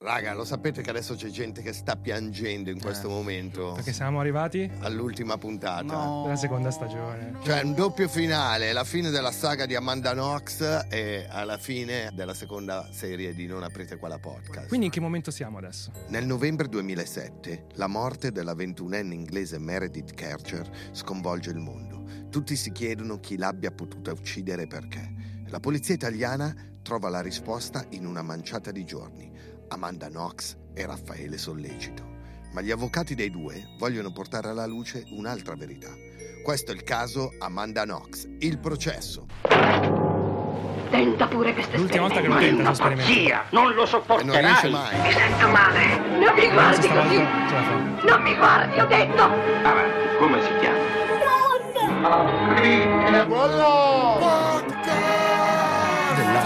Raga, lo sapete che adesso c'è gente che sta piangendo in questo Eh, momento? Perché siamo arrivati All'ultima puntata. alla seconda stagione. Cioè, un doppio finale, la fine della saga di Amanda Knox e alla fine della seconda serie di Non aprite quella podcast. Quindi in che momento siamo adesso? Nel novembre 2007, la morte della ventunenne inglese Meredith Kercher sconvolge il mondo. Tutti si chiedono chi l'abbia potuta uccidere e perché. La polizia italiana trova la risposta in una manciata di giorni. Amanda Knox e Raffaele Sollecito. Ma gli avvocati dei due vogliono portare alla luce un'altra verità. Questo è il caso Amanda Knox, il processo. Tenta pure questo L'ultima volta che lo tenta questo esperimento. Non lo E non sopporterai. riesce mai. Mi sento male. Non mi guardi Questa così. Non mi guardi, ho detto. Avanti, come si chiama?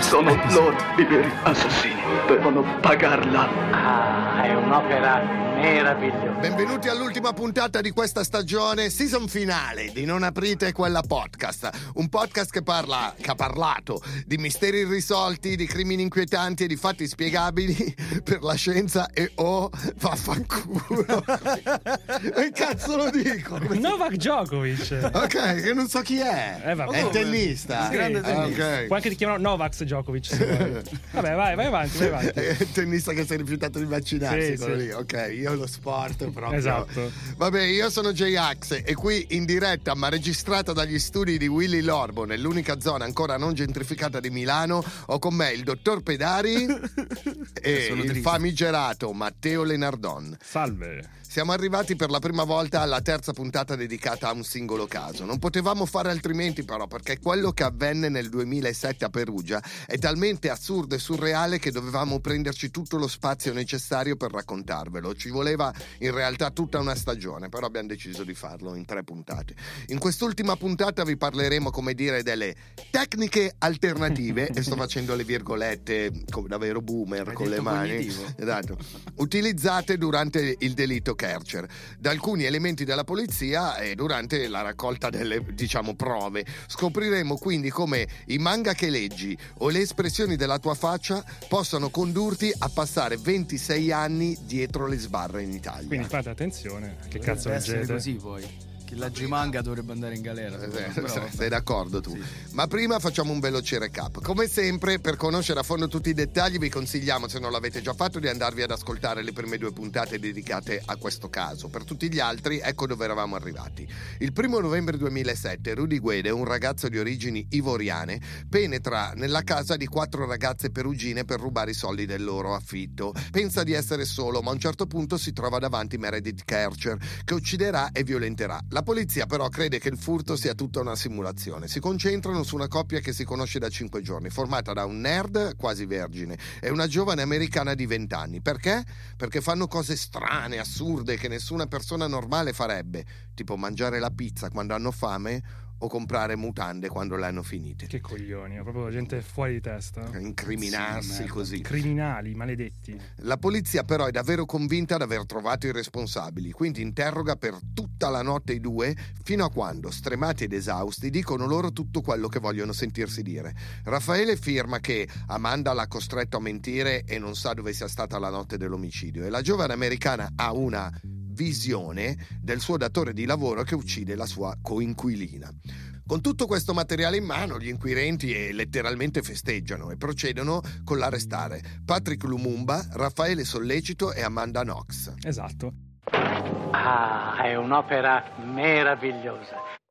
Sono loro i veri assassini. Devono pagarla. Ah, è un'opera meravigliosa. Benvenuti all'ultima puntata di questa stagione, season finale di Non aprite quella podcast. Un podcast che parla, che ha parlato di misteri irrisolti, di crimini inquietanti e di fatti spiegabili per la scienza e oh, vaffanculo. che cazzo lo dico? Novak Djokovic. Ok, che non so chi è. Eh, vabbè. È il tennista. Sì. Grande tennista. Puoi anche ti chiamano Novax Djokovic. Vabbè, vai, vai avanti, vai avanti. È il tennista che si è rifiutato di vaccinarsi, Sì, sì. lì. Ok, io lo sport proprio. Esatto. Vabbè, io sono J-Ax e qui in diretta, ma registrata dagli studi di Willy Lorbo, nell'unica zona ancora non gentrificata di Milano, ho con me il dottor Pedari e Sono il triste. famigerato Matteo Lenardon. Salve. Siamo arrivati per la prima volta alla terza puntata dedicata a un singolo caso. Non potevamo fare altrimenti però perché quello che avvenne nel 2007 a Perugia è talmente assurdo e surreale che dovevamo prenderci tutto lo spazio necessario per raccontarvelo. Ci voleva in realtà tutta una stagione, però abbiamo deciso di farlo in tre puntate. In quest'ultima puntata vi parleremo, come dire, delle tecniche alternative e sto facendo le virgolette come da vero boomer Hai con le mani. Esatto. Utilizzate durante il delitto Kercher da alcuni elementi della polizia e durante la raccolta delle, diciamo, prove. Scopriremo quindi come i manga che leggi o le espressioni della tua faccia possano condurti a passare 26 anni dietro le sbarre in Italia. Quindi fate attenzione. Che cazzo leggete? così poi. Chi legge manga dovrebbe andare in galera. Eh, eh. Sei d'accordo tu? Sì. Ma prima facciamo un veloce recap. Come sempre, per conoscere a fondo tutti i dettagli, vi consigliamo, se non l'avete già fatto, di andarvi ad ascoltare le prime due puntate dedicate a questo caso. Per tutti gli altri, ecco dove eravamo arrivati. Il primo novembre 2007, Rudy Guede, un ragazzo di origini ivoriane, penetra nella casa di quattro ragazze perugine per rubare i soldi del loro affitto. Pensa di essere solo, ma a un certo punto si trova davanti Meredith Kercher, che ucciderà e violenterà. La polizia però crede che il furto sia tutta una simulazione. Si concentrano su una coppia che si conosce da cinque giorni, formata da un nerd quasi vergine e una giovane americana di 20 anni. Perché? Perché fanno cose strane, assurde, che nessuna persona normale farebbe, tipo mangiare la pizza quando hanno fame o comprare mutande quando le hanno finite. Che coglioni, è proprio gente fuori di testa. Incriminarsi Sì, così. Criminali, maledetti. La polizia però è davvero convinta di aver trovato i responsabili, quindi interroga per tutta la notte i due, fino a quando, stremati ed esausti, dicono loro tutto quello che vogliono sentirsi dire. Raffaele firma che Amanda l'ha costretto a mentire e non sa dove sia stata la notte dell'omicidio e la giovane americana ha una visione del suo datore di lavoro che uccide la sua coinquilina. Con tutto questo materiale in mano, gli inquirenti eh, letteralmente festeggiano e procedono con l'arrestare Patrick Lumumba, Raffaele Sollecito e Amanda Knox. Esatto. Ah, è un'opera meravigliosa.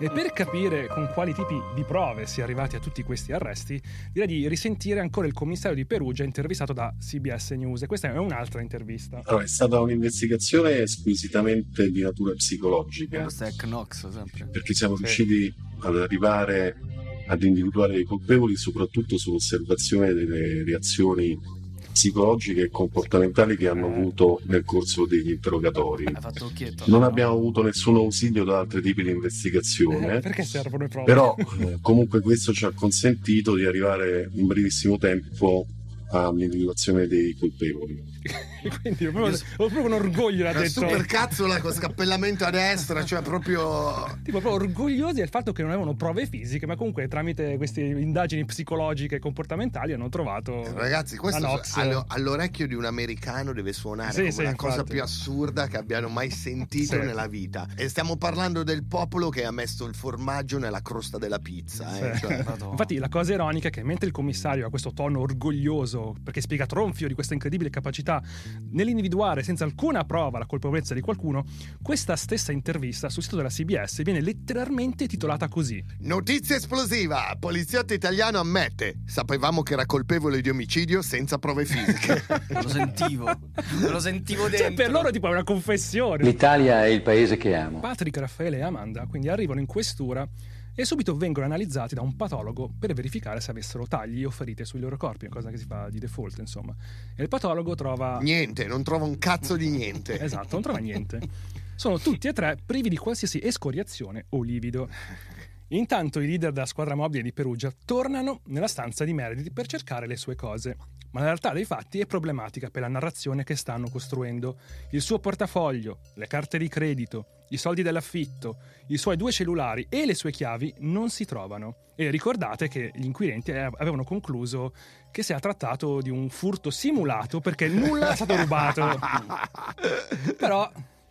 E per capire con quali tipi di prove si è arrivati a tutti questi arresti, direi di risentire ancora il commissario di Perugia intervistato da CBS News. E questa è un'altra intervista. Allora, è stata un'investigazione squisitamente di natura psicologica, Questo è Knox sempre. perché siamo Sì. riusciti ad arrivare ad individuare i colpevoli soprattutto sull'osservazione delle reazioni psicologiche e comportamentali che hanno avuto nel corso degli interrogatori. Non no? abbiamo avuto nessun ausilio da altri tipi di investigazione. Eh? Però eh, comunque questo ci ha consentito di arrivare in brevissimo tempo all'individuazione dei colpevoli. Quindi ho proprio, ho proprio un orgoglio, Una detto. super cazzola con scappellamento a destra, cioè proprio... Tipo, proprio orgogliosi del fatto che non avevano prove fisiche, ma comunque tramite queste indagini psicologiche e comportamentali hanno trovato. Ragazzi, questo allo- all'orecchio di un americano deve suonare Sì, come sì, la cosa infatti. più assurda che abbiano mai sentito Sì. nella vita. E stiamo parlando del popolo che ha messo il formaggio nella crosta della pizza. eh, cioè- Infatti, la cosa ironica è che mentre il commissario ha questo tono orgoglioso, perché spiega tronfio di questa incredibile capacità nell'individuare senza alcuna prova la colpevolezza di qualcuno, questa stessa intervista sul sito della CBS viene letteralmente titolata così. Notizia esplosiva! Poliziotto italiano ammette. Sapevamo che era colpevole di omicidio senza prove fisiche. Lo sentivo. Lo sentivo dentro. Cioè, per loro tipo è una confessione. L'Italia è il paese che amo. Patrick, Raffaele e Amanda quindi arrivano in questura e subito vengono analizzati da un patologo per verificare se avessero tagli o ferite sui loro corpi, una cosa che si fa di default, insomma. E il patologo trova niente, non trova un cazzo di niente. Esatto, non trova niente. Sono tutti e tre privi di qualsiasi escoriazione o livido. Intanto i leader della squadra mobile di Perugia tornano nella stanza di Meredith per cercare le sue cose. Ma la realtà dei fatti è problematica per la narrazione che stanno costruendo. Il suo portafoglio, le carte di credito, i soldi dell'affitto, i suoi due cellulari e le sue chiavi non si trovano. E ricordate che gli inquirenti avevano concluso che si è trattato di un furto simulato perché nulla è stato rubato. Però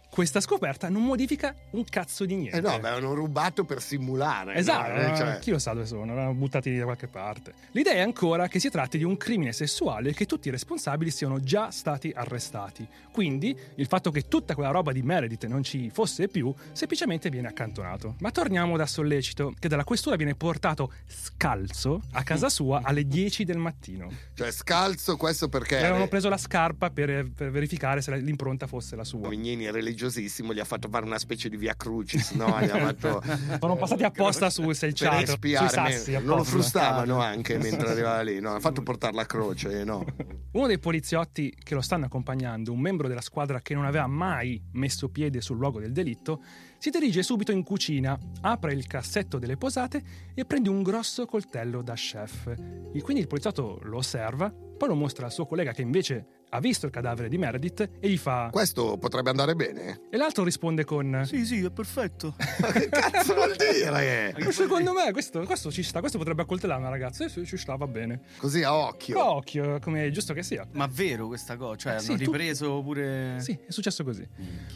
questa scoperta non modifica un cazzo di niente. Eh no, avevano rubato per simulare. no? Esatto, Eh, cioè- chi lo sa dove sono, l'hanno buttati da qualche parte. L'idea è ancora che si tratti di un crimine sessuale e che tutti i responsabili siano già stati arrestati. Quindi il fatto che tutta quella roba di Meredith non ci fosse più semplicemente viene accantonato. Ma torniamo da Sollecito, che dalla questura viene portato scalzo a casa sua alle 10 del mattino. Cioè, scalzo questo perché... Le avevano preso la scarpa per, per verificare se l'impronta fosse la sua. Mignini è religiosissimo, gli ha fatto fare una specie di via crucis, no? Fatto... Sono passati apposta per selciato, sui sassi. non lo apposta. frustavano anche mentre arrivava lì, no? Ha fatto portare la croce, no? Uno dei poliziotti che lo stanno accompagnando, un membro della squadra che non aveva mai messo piede sul luogo del delitto, si dirige subito in cucina, apre il cassetto delle posate e prende un grosso coltello da chef. E quindi il poliziotto lo osserva, poi lo mostra al suo collega che invece ha visto il cadavere di Meredith e gli fa... Questo potrebbe andare bene? E l'altro risponde con... Sì, sì, è perfetto. Ma che cazzo vuol dire? "Ma Secondo me questo, questo ci sta, questo potrebbe accoltellare una ragazza. Eh, sì, ci sta, va bene. Così a occhio. A occhio, come è giusto che sia. Ma vero questa cosa? Cioè, Eh, sì, hanno tu- ripreso pure. Sì, è successo così.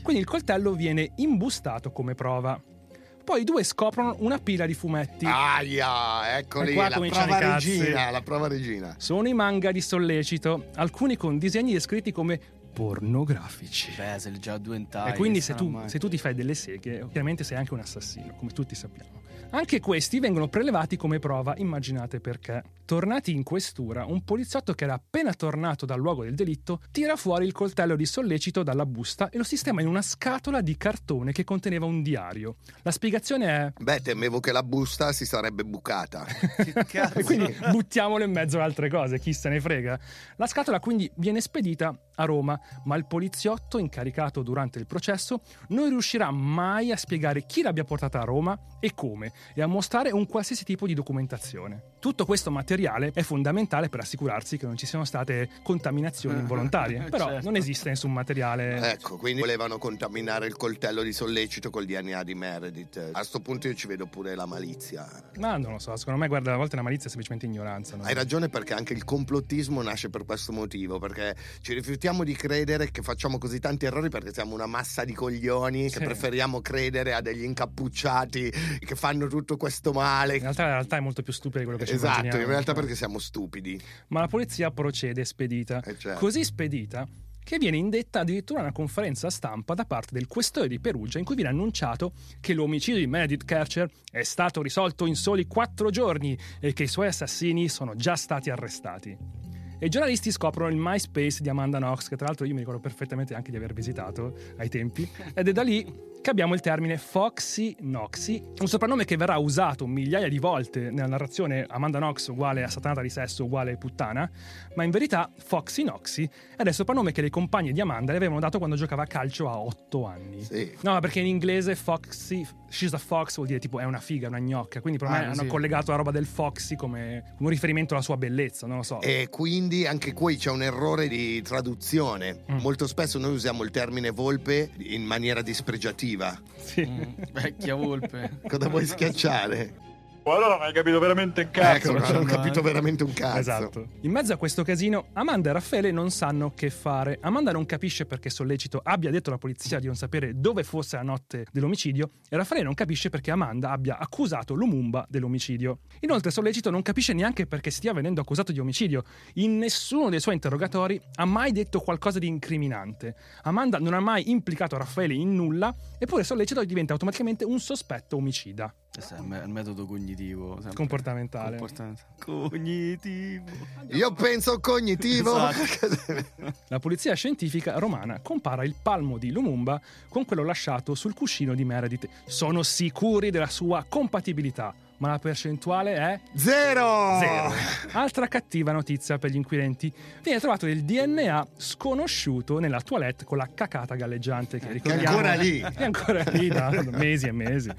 Quindi il coltello viene imbustato come prova. Poi i due scoprono una pila di fumetti. Aia, eccoli, E qua la prova regina, la prova regina. Sono i manga di sollecito, alcuni con disegni descritti come pornografici. Beh, se li già due E quindi se tu, se tu ti fai delle seghe, chiaramente sei anche un assassino, come tutti sappiamo. Anche questi vengono prelevati come prova, immaginate perché. Tornati in questura, un poliziotto che era appena tornato dal luogo del delitto tira fuori il coltello di sollecito dalla busta e lo sistema in una scatola di cartone che conteneva un diario. La spiegazione è... Beh, temevo che la busta si sarebbe bucata. E quindi buttiamolo in mezzo ad altre cose, chi se ne frega. La scatola quindi viene spedita a Roma, ma il poliziotto incaricato durante il processo non riuscirà mai a spiegare chi l'abbia portata a Roma e come, e a mostrare un qualsiasi tipo di documentazione. Tutto questo materiale è fondamentale per assicurarsi che non ci siano state contaminazioni involontarie, però Certo. non esiste nessun materiale... Ecco, quindi volevano contaminare il coltello di sollecito col DNA di Meredith. A sto punto io ci vedo pure la malizia. Ma non lo so, secondo me guarda, a volte la malizia è semplicemente ignoranza. no? Hai ragione perché anche il complottismo nasce per questo motivo, perché ci rifiutiamo di credere che facciamo così tanti errori perché siamo una massa di coglioni Sì. che preferiamo credere a degli incappucciati che fanno tutto questo male. In realtà la realtà è molto più stupida di quello che ci Esatto, immaginiamo. in realtà perché siamo stupidi. Ma la polizia procede spedita. Eh, certo. Così spedita che viene indetta addirittura una conferenza stampa da parte del questore di Perugia in cui viene annunciato che l'omicidio di Meredith Kercher è stato risolto in soli quattro giorni e che i suoi assassini sono già stati arrestati. E i giornalisti scoprono il MySpace di Amanda Knox, che tra l'altro io mi ricordo perfettamente anche di aver visitato ai tempi, ed è da lì che abbiamo il termine Foxy Noxy, un soprannome che verrà usato migliaia di volte nella narrazione Amanda Knox uguale a satanata di sesso uguale puttana, ma in verità Foxy Noxy era il soprannome che le compagne di Amanda le avevano dato quando giocava a calcio a 8 anni. Sì. No, perché in inglese Foxy, she's a fox vuol dire tipo è una figa, una gnocca, quindi per Ah, me hanno sì. collegato la roba del Foxy come un riferimento alla sua bellezza, non lo so. E quindi quindi anche qui c'è un errore di traduzione. Mm. Molto spesso noi usiamo il termine volpe in maniera dispregiativa. Sì. Mm, Vecchia volpe. Cosa vuoi schiacciare? Allora non hai capito veramente un Ecco, non ho insomma, capito eh. veramente un cazzo. Esatto. In mezzo a questo casino, Amanda e Raffaele non sanno che fare. Amanda non capisce perché Sollecito abbia detto alla polizia di non sapere dove fosse la notte dell'omicidio e Raffaele non capisce perché Amanda abbia accusato Lumumba dell'omicidio. Inoltre Sollecito non capisce neanche perché stia venendo accusato di omicidio. In nessuno dei suoi interrogatori ha mai detto qualcosa di incriminante. Amanda non ha mai implicato Raffaele in nulla, eppure Sollecito diventa automaticamente un sospetto omicida. Questo è il me- il metodo cognitivo. sempre. Comportamentale. Comportamento- Cognitivo. Io penso cognitivo. La polizia scientifica romana compara il palmo di Lumumba con quello lasciato sul cuscino di Meredith. Sono sicuri della sua compatibilità, ma la percentuale è Zero! zero. Altra cattiva notizia per gli inquirenti. Viene trovato il DNA sconosciuto nella toilette con la cacata galleggiante che Che è ricordiamo ancora lì. è ancora lì da mesi e mesi.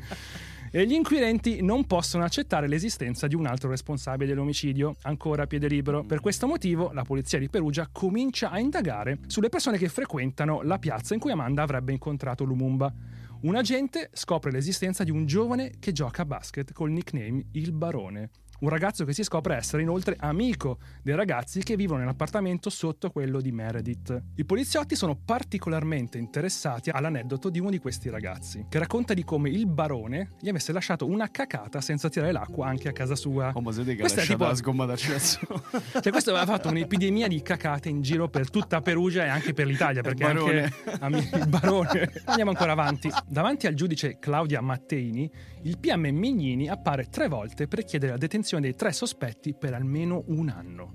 E gli inquirenti non possono accettare l'esistenza di un altro responsabile dell'omicidio, ancora a piede libero. Per questo motivo, la polizia di Perugia comincia a indagare sulle persone che frequentano la piazza in cui Amanda avrebbe incontrato Lumumba. Un agente scopre l'esistenza di un giovane che gioca a basket col nickname Il Barone. Un ragazzo che si scopre essere inoltre amico dei ragazzi che vivono nell'appartamento sotto quello di Meredith. I poliziotti sono particolarmente interessati all'aneddoto di uno di questi ragazzi, che racconta di come il barone gli avesse lasciato una cacata senza tirare l'acqua anche a casa sua. Oh, ma siete che lasciato tipo- la sgomma d'accesso. Cioè, questo aveva fatto un'epidemia di cacate in giro per tutta Perugia e anche per l'Italia, perché barone. anche il barone. Andiamo ancora avanti. Davanti al giudice Claudia Matteini, il PM Mignini appare tre volte per chiedere la detenzione dei tre sospetti per almeno un anno.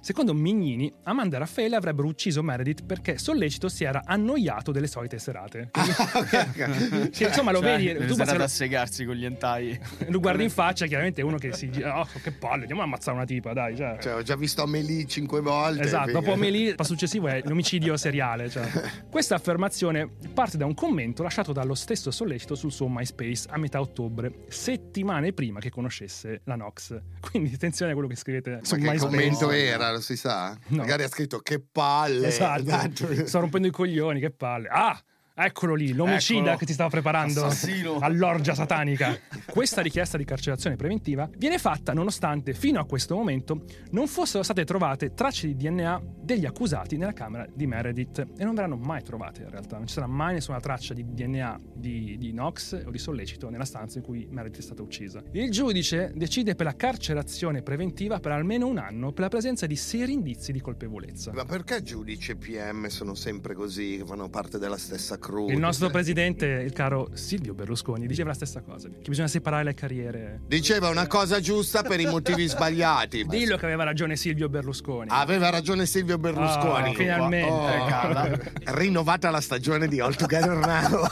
Secondo Mignini, Amanda e Raffaele avrebbero ucciso Meredith perché Sollecito si era annoiato delle solite serate. Quindi- Sì, insomma, lo Cioè, vedi, tu stare se ad lo- assegarsi con gli entai. lo guardi in faccia, chiaramente è uno che si gira, oh, che palle, andiamo a ammazzare una tipa, dai. Cioè. Cioè, ho già visto Amelie cinque volte. Esatto, dopo Amelie, il passo successivo è l'omicidio seriale. cioè. Questa affermazione parte da un commento lasciato dallo stesso sollecito sul suo MySpace a metà ottobre, settimane prima che conoscesse la Nox. Quindi attenzione a quello che scrivete su Ma che MySpace. commento era, lo si sa? No. Magari ha scritto che palle. Esatto, sto rompendo i coglioni, che palle. Ah! Eccolo lì, l'omicida Eccolo. che ti stava preparando Assassino. all'orgia satanica. Questa richiesta di carcerazione preventiva viene fatta nonostante fino a questo momento non fossero state trovate tracce di DNA degli accusati nella camera di Meredith e non verranno mai trovate in realtà. Non ci sarà mai nessuna traccia di DNA di, di Knox o di Sollecito nella stanza in cui Meredith è stata uccisa. Il giudice decide per la carcerazione preventiva per almeno un anno per la presenza di seri indizi di colpevolezza. Ma perché giudice e PM sono sempre così, che fanno parte della stessa crew? Il nostro presidente, il caro Silvio Berlusconi, diceva la stessa cosa: che bisogna separare le carriere. Diceva una cosa giusta per i motivi sbagliati. Dillo che aveva ragione Silvio Berlusconi. Aveva ragione Silvio Berlusconi. Ah, finalmente. Oh, cala. rinnovata la stagione di All Together Now.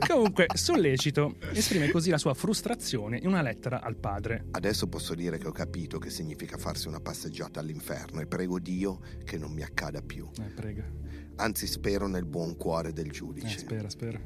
Comunque, sollecito, esprime così la sua frustrazione in una lettera al padre. Adesso posso dire che ho capito che significa farsi una passeggiata all'inferno e prego Dio che non mi accada più. Eh, prega. Anzi, spero nel buon cuore del Eh, giudice. spera, spera.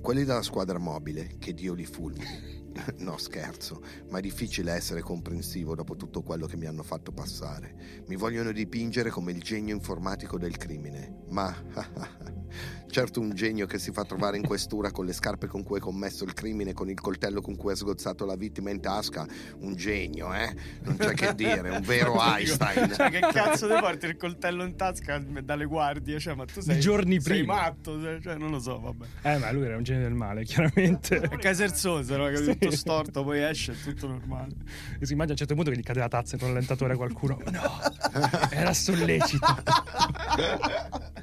Quelli della squadra mobile, che Dio li fulmini. No, scherzo, ma è difficile essere comprensivo dopo tutto quello che mi hanno fatto passare. Mi vogliono dipingere come il genio informatico del crimine, ma certo un genio che si fa trovare in questura con le scarpe con cui hai commesso il crimine, con il coltello con cui hai sgozzato la vittima in tasca, un genio, eh? Non c'è che dire, un vero Einstein. Cioè, che cazzo ti porti il coltello in tasca dalle guardie? Cioè, ma tu sei. giorni sei prima. matto, cioè, non lo so, vabbè. Eh, ma lui era un genio del male, chiaramente. È caserzoso, no? È tutto storto, poi esce, è tutto normale. E si immagina a un certo punto che gli cade la tazza entro il rallentatore a qualcuno. No, era sollecito.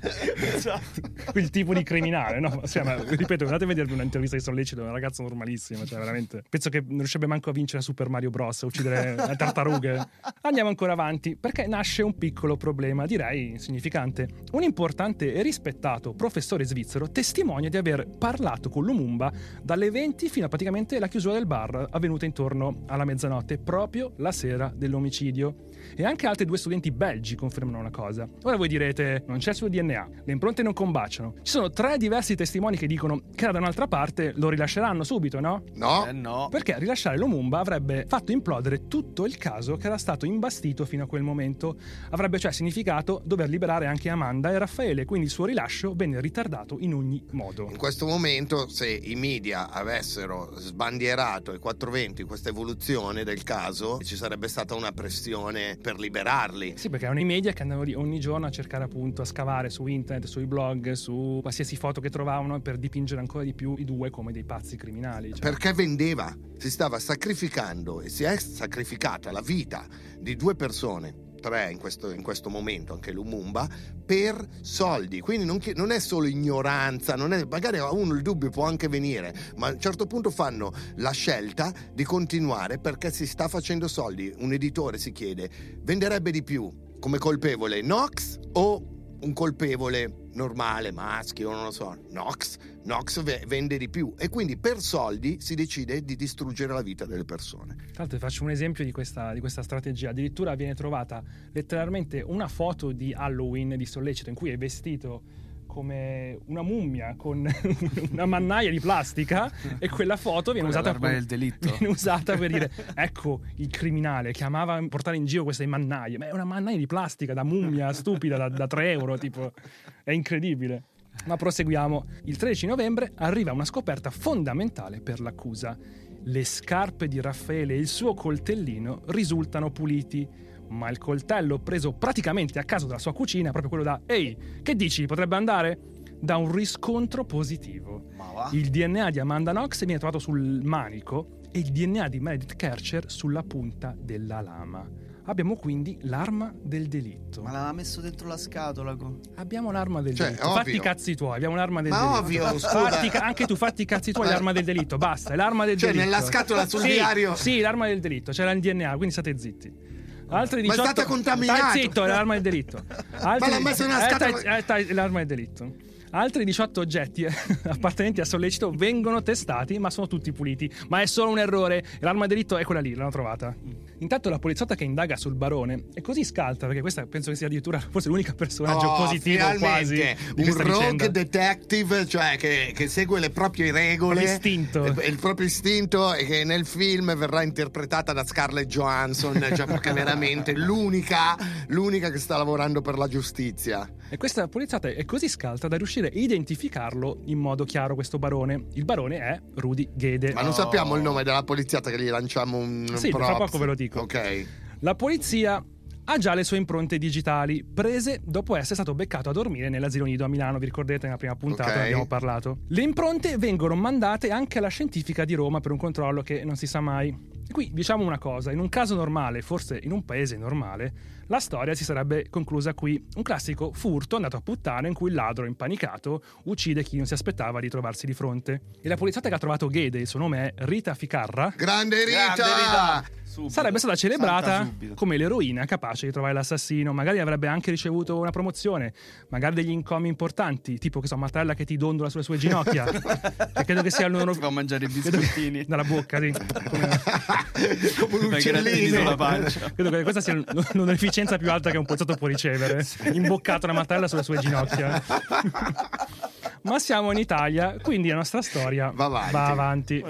Esatto. Quel tipo di criminale, no? Cioè, ma, ripeto, andate a vedere un'intervista di sollecito, è un ragazzo normalissimo, cioè veramente. Penso che non riuscirebbe manco a vincere Super Mario Bros, a uccidere le tartarughe. Andiamo ancora avanti, perché nasce un piccolo problema, direi insignificante. Un importante e rispettato professore svizzero testimonia di aver parlato con Lumumba dalle 20 fino a praticamente la chiusura chiusura del bar avvenuta intorno alla mezzanotte, proprio la sera dell'omicidio. E anche altri due studenti belgi confermano una cosa. Ora voi direte, non c'è il suo DNA, le impronte non combaciano. Ci sono tre diversi testimoni che dicono che era da un'altra parte, lo rilasceranno subito, no? No. Eh no. Perché rilasciare Lumumba avrebbe fatto implodere tutto il caso che era stato imbastito fino a quel momento. Avrebbe cioè significato dover liberare anche Amanda e Raffaele, quindi il suo rilascio venne ritardato in ogni modo. In questo momento, se i media avessero sbandierato ai 420 questa evoluzione del caso, ci sarebbe stata una pressione per liberarli. Sì, perché erano i media che andavano lì ogni giorno a cercare appunto a scavare su internet, sui blog, su qualsiasi foto che trovavano per dipingere ancora di più i due come dei pazzi criminali. Cioè. Perché vendeva, si stava sacrificando e si è sacrificata la vita di due persone tre in questo, in questo, momento, anche Lumumba, per soldi. Quindi non, non è solo ignoranza, è, magari a uno il dubbio può anche venire, ma a un certo punto fanno la scelta di continuare perché si sta facendo soldi. Un editore si chiede, venderebbe di più come colpevole Nox o un colpevole normale, maschio, non lo so, Nox, Nox vende di più. E quindi per soldi si decide di distruggere la vita delle persone. Tra l'altro faccio un esempio di questa, di questa, strategia, addirittura viene trovata letteralmente una foto di Halloween di Sollecito in cui è vestito come una mummia con una mannaia di plastica e quella foto viene usata, per, viene usata per dire ecco il criminale che amava portare in giro queste mannaie. Ma è una mannaia di plastica da mummia stupida da, da 3 euro tipo. È incredibile. Ma proseguiamo. Il 13 novembre arriva una scoperta fondamentale per l'accusa. Le scarpe di Raffaele e il suo coltellino risultano puliti ma il coltello preso praticamente a caso dalla sua cucina, proprio quello da Ehi, che dici, potrebbe andare? Da un riscontro positivo. Il DNA di Amanda Knox viene trovato sul manico e il DNA di Meredith Kercher sulla punta della lama. Abbiamo quindi l'arma del delitto. Ma l'aveva messo dentro la scatola. Abbiamo l'arma del cioè, delitto. Ovvio. Fatti i cazzi tuoi, abbiamo l'arma del Ma delitto. ovvio, Fatti, scusa. anche tu fatti i cazzi tuoi, l'arma del delitto. Basta, è l'arma del Cioè, delitto. nella scatola sul sì, diario- Sì, l'arma del delitto, c'era il DNA, quindi state zitti. Altri Ma è 18... stata contaminata. Stai zitto, è l'arma del delitto. Altri... l'ha messa nella Eh, scatola- eh, stai- l'arma del delitto. Altri 18 oggetti eh, appartenenti a sollecito vengono testati, ma sono tutti puliti. Ma è solo un errore. L'arma del delitto è quella lì, l'hanno trovata. Intanto la poliziotta che indaga sul barone è così scalta, perché questa penso che sia addirittura forse l'unico personaggio Oh, positivo quasi un rogue vicenda. detective, cioè che, che segue le proprie regole, Il proprio istinto. il, il proprio istinto e che nel film verrà interpretata da Scarlett Johansson, cioè perché veramente l'unica, l'unica che sta lavorando per la giustizia. E questa poliziotta è così scalta da riuscire a identificarlo in modo chiaro questo barone. Il barone è Rudy Gede. Ma non sappiamo il nome della poliziata che gli lanciamo un, Sì, fra props. poco ve lo dico. Ok. La polizia ha già le sue impronte digitali, prese dopo essere stato beccato a dormire nell'asilo nido a Milano, vi ricordate nella prima puntata Ok. ne abbiamo parlato. Le impronte vengono mandate anche alla scientifica di Roma per un controllo che non si sa mai. E qui diciamo una cosa, in un caso normale, forse in un paese normale, la storia si sarebbe conclusa qui. Un classico furto andato a puttane in cui il ladro impanicato uccide chi non si aspettava di trovarsi di fronte. E la poliziotta che ha trovato Gede, il suo nome è Rita Ficarra, Grande Rita! Grande Rita! Subito. sarebbe stata celebrata come l'eroina capace di trovare l'assassino. Magari avrebbe anche ricevuto una promozione, magari degli incomi importanti, tipo che so, Martella che ti dondola sulle sue ginocchia. che credo che sia il loro. Si fa mangiare i credo che- biscottini. Dalla bocca, sì. Come- Come un uccellino. sulla pancia. Credo che questa sia l'onorificenza più alta che un poliziotto può ricevere. Imboccato una martella sulle sue ginocchia. Ma siamo in Italia, quindi la nostra storia Va avanti. Va avanti.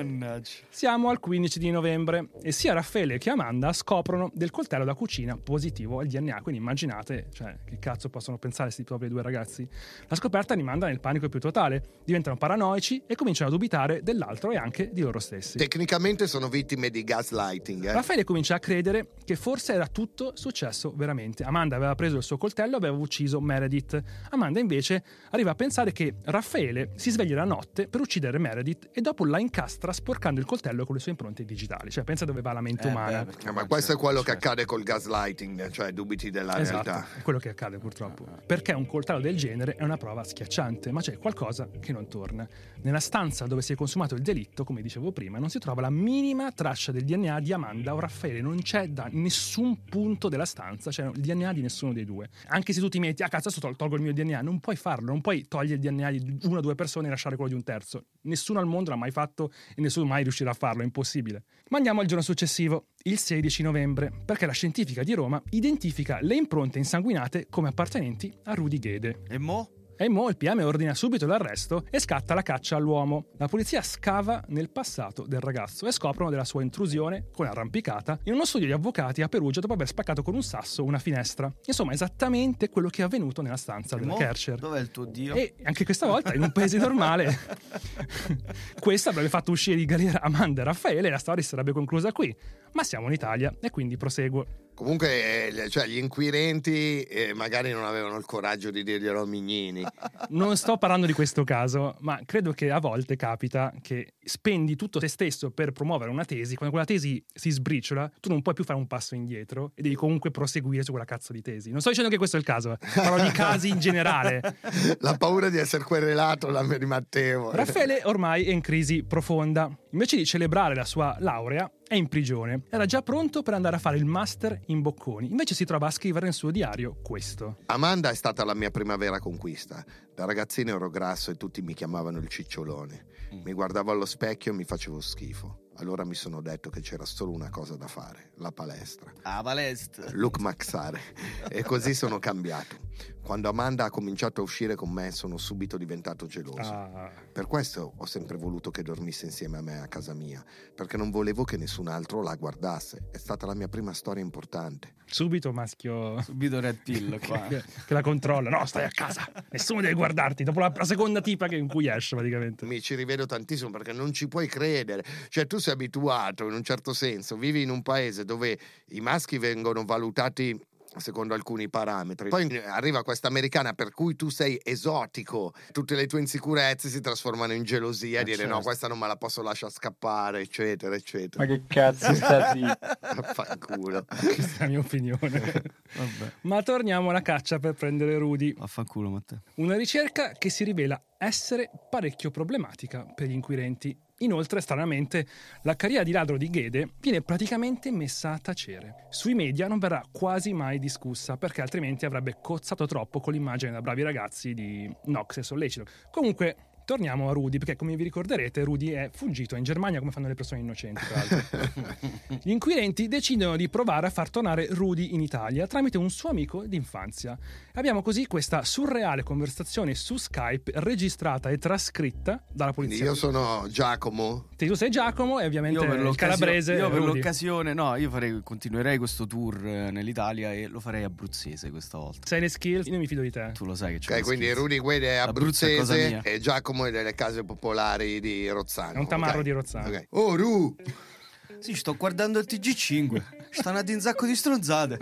Siamo al 15 di novembre e sia Raffaele che Amanda scoprono del coltello da cucina positivo al DNA. Quindi immaginate, cioè, che cazzo possono pensare questi propri due ragazzi. La scoperta li manda nel panico più totale, diventano paranoici e cominciano a dubitare dell'altro e anche di loro stessi. Tecnicamente sono vittime di gaslighting. Eh? Raffaele comincia a credere che forse era tutto successo veramente. Amanda aveva preso il suo coltello e aveva ucciso Meredith. Amanda invece arriva a pensare che Raffaele si sveglia la notte per uccidere Meredith e dopo la incastra sporcando il coltello con le sue impronte digitali. Cioè pensa dove va la mente Eh, umana. beh, Eh, ma questo è quello che accade col gaslighting, cioè dubiti della Esatto, realtà. è quello che accade purtroppo. Perché un coltello del genere è una prova schiacciante, ma c'è qualcosa che non torna. Nella stanza dove si è consumato il delitto, come dicevo prima, non si trova la minima traccia del DNA di Amanda o Raffaele, non c'è da nessun punto della stanza, c'è il DNA di nessuno dei due. Anche se tu ti metti, ah cazzo, tolgo il mio DNA, non puoi farlo, non puoi togliere il DNA di, una o due persone e lasciare quello di un terzo. Nessuno al mondo l'ha mai fatto e nessuno mai riuscirà a farlo, è impossibile. Ma andiamo al giorno successivo, il 16 novembre, perché la scientifica di Roma identifica le impronte insanguinate come appartenenti a Rudy Ghede. E mo'? E mo il PM ordina subito l'arresto e scatta la caccia all'uomo. La polizia scava nel passato del ragazzo e scoprono della sua intrusione con arrampicata in uno studio di avvocati a Perugia dopo aver spaccato con un sasso una finestra. Insomma, esattamente quello che è avvenuto nella stanza della? Kercher. Dov'è il tuo dio? E anche questa volta, in un paese normale, questo avrebbe fatto uscire di galera Amanda e Raffaele e la storia si sarebbe conclusa qui. Ma siamo in Italia e quindi proseguo. Comunque, eh, cioè, gli inquirenti eh, magari non avevano il coraggio di dirglielo a Mignini. Non sto parlando di questo caso, ma credo che a volte capita che spendi tutto te stesso per promuovere una tesi, quando quella tesi si sbriciola, tu non puoi più fare un passo indietro e devi comunque proseguire su quella cazzo di tesi. Non sto dicendo che questo è il caso, parlo di casi in generale. La paura di essere querelato la di Matteo. Raffaele ormai è in crisi profonda. Invece di celebrare la sua laurea, è in prigione. Era già pronto per andare a fare il master in Bocconi. Invece si trova a scrivere nel suo diario questo. Amanda è stata la mia prima vera conquista. Da ragazzino ero grasso e tutti mi chiamavano il cicciolone. Mi guardavo allo specchio e mi facevo schifo. Allora mi sono detto che c'era solo una cosa da fare, la palestra. Ah, palestra. Look Maxare. E così sono cambiato. Quando Amanda ha cominciato a uscire con me sono subito diventato geloso. Ah, Per questo ho sempre voluto che dormisse insieme a me a casa mia, perché non volevo che nessun altro la guardasse. È stata la mia prima storia importante. subito maschio Subito red pill qua. che, che la controlla. No, stai a casa. Nessuno deve guardarti. Dopo la, la seconda tipa che, in cui esce praticamente. Mi ci rivedo tantissimo perché non ci puoi credere. Cioè, tu sei abituato in un certo senso, vivi in un paese dove i maschi vengono valutati secondo alcuni parametri. Poi arriva questa americana per cui tu sei esotico, tutte le tue insicurezze si trasformano in gelosia, Eh, dire no, certo. questa non me la posso lasciare scappare, eccetera, eccetera. Ma che cazzo sta di? Fanculo. Questa è la mia opinione. Vabbè. Ma torniamo alla caccia per prendere Rudy. Vaffanculo, Matteo. Una ricerca che si rivela essere parecchio problematica per gli inquirenti. Inoltre, stranamente, la carriera di ladro di Ghede viene praticamente messa a tacere. Sui media non verrà quasi mai discussa, perché altrimenti avrebbe cozzato troppo con l'immagine da bravi ragazzi di Nox e Sollecito. Comunque, torniamo a Rudy, perché come vi ricorderete, Rudy è fuggito in Germania come fanno le persone innocenti, tra l'altro. Gli inquirenti decidono di provare a far tornare Rudy in Italia tramite un suo amico d'infanzia. Abbiamo così questa surreale conversazione su Skype registrata e trascritta dalla polizia. io sono Giacomo. Te- Tu sei Giacomo e ovviamente il calabrese io per Rudy. l'occasione, no, io farei, continuerei questo tour eh, nell'Italia e lo farei abruzzese questa volta. Sei le skills, io mi fido di te. Tu lo sai che c'è Ok, quindi schizza. Rudy Guede è abruzzese e Giacomo è delle case popolari di Rozzano. È un tamarro ok? di Rozzano. Ok. Oh, Ru! Sì, sto guardando il TG5. Stanno a dire un sacco di stronzate.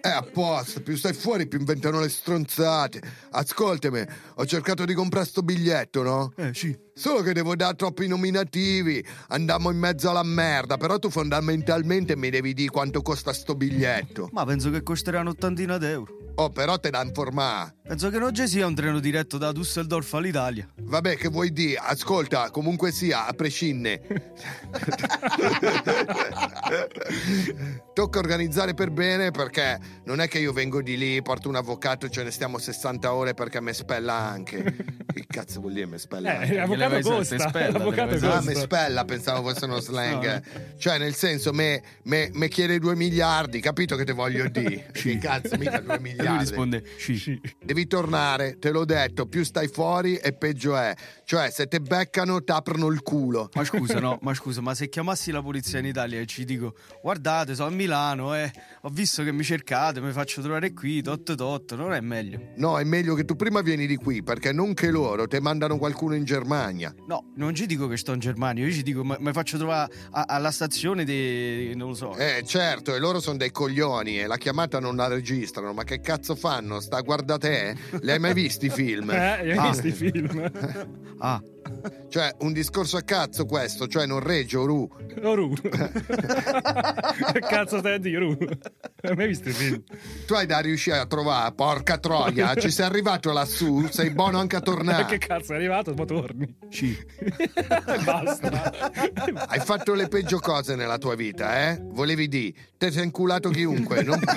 È apposta, più stai fuori più inventano le stronzate. Ascoltami, ho cercato di comprare sto biglietto, no? Eh, sì. Solo che devo dare troppi nominativi, andiamo in mezzo alla merda, però tu fondamentalmente mi devi dire quanto costa sto biglietto. Ma penso che costerà un'ottantina d'euro. Oh, però te da informare. Penso che non ci sia un treno diretto da Düsseldorf all'Italia. Vabbè, che vuoi dire? Ascolta, comunque sia, a prescindere. Tocca organizzare per bene perché non è che io vengo di lì, porto un avvocato e ce ne stiamo 60 ore perché me spella anche. Che cazzo vuol dire me spella Eh, anche? L'avvocato spella, l'avvocato vai Ah, me spella, pensavo fosse uno slang. No. Cioè, nel senso, me, me- me chiede due miliardi, capito che te voglio dire? Che cazzo, mica due E lui miliardi. risponde: Sì. Devi tornare, te l'ho detto, più stai fuori e peggio è. Cioè, se te beccano, t'aprono il culo. Ma scusa, no, ma scusa, ma se chiamassi la polizia in Italia e ci dico: Guardate, sono a Milano, eh, ho visto che mi cercate, mi faccio trovare qui, tot tot, non è meglio. No, è meglio che tu prima vieni di qui, perché non che loro te mandano qualcuno in Germania. No, non ci dico che sto in Germania, io ci dico: ma- mi faccio trovare a- alla stazione di. non lo so. Eh, certo, e loro sono dei coglioni e la chiamata non la registrano. Ma che cazzo fanno? Sta guarda te? Li hai mai visti i film? Eh, hai Ah. visto i film? Ah, Cioè, un discorso a cazzo questo, cioè non regge, Ru. Oh, Ru. che cazzo stai a dire, Ru? Hai mai visto i film? Tu hai da riuscire a trovare, porca troia, ci sei arrivato lassù, sei buono anche a che tornare. cazzo è arrivato? Poi torni. sì. Basta. Hai fatto le peggio cose nella tua vita, eh? Volevi dire, te sei inculato chiunque, non...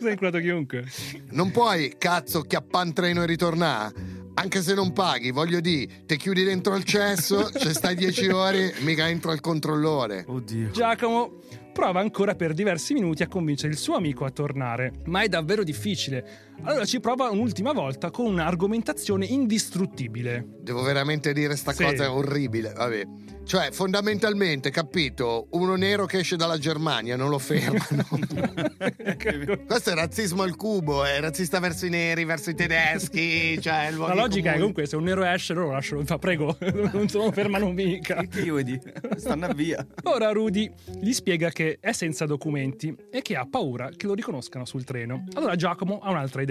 Sei inculato chiunque. Non puoi, cazzo, chiappare un treno e ritornare. Anche se non paghi, voglio dire, ti chiudi dentro al cesso, ci stai 10 ore, mica entro al controllore. Oddio. Giacomo prova ancora per diversi minuti a convincere il suo amico a tornare, ma è davvero difficile. Allora ci prova un'ultima volta con un'argomentazione indistruttibile. Devo veramente dire sta Sì. cosa è orribile, vabbè. Cioè, fondamentalmente, capito, uno nero che esce dalla Germania non lo fermano. Questo è razzismo al cubo, è razzista verso i neri, verso i tedeschi, cioè La logica è comuni. comunque se un nero esce loro lo lasciano, fa prego, non se lo fermano mica. Vedi? Stanno via. Ora Rudy gli spiega che è senza documenti e che ha paura che lo riconoscano sul treno. Allora Giacomo ha un'altra idea.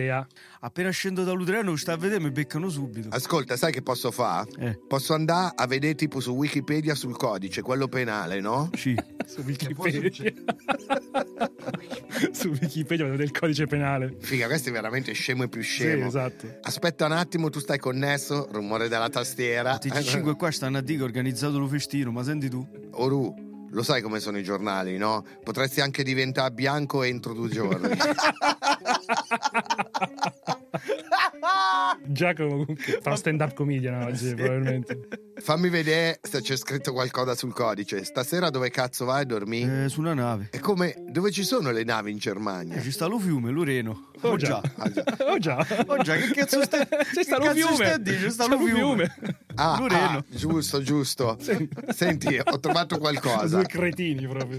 Appena scendo dall'Utreno, sta a vedere mi beccano subito. Ascolta, sai che posso fare? Eh. Posso andare a vedere tipo su Wikipedia sul codice, quello penale, no? Sì. Su Wikipedia. Su Wikipedia vedo del codice penale. Figa, questo è veramente scemo e più scemo. Sì, esatto. Aspetta un attimo, tu stai connesso, rumore della tastiera. TG5 qua stanno a dire che ha organizzato lo festino, ma senti tu? Oru, lo sai come sono i giornali, no? Potresti anche diventare bianco entro due giorni. Giacomo comunque fa stand up comedian oggi probabilmente. Fammi vedere se c'è scritto qualcosa sul codice. Stasera dove cazzo vai a dormire? Eh, su una nave. E come dove ci sono le navi in Germania? Eh, ci sta lo fiume, lo Reno. Oh Oh già. già. Ah, già. Oh già. Oh già, che cazzo stai? C'è sta lo cazzo fiume. stai a dire? C'è lo fiume. Ah, ah, giusto, giusto. Senti, ho trovato qualcosa. Due cretini proprio.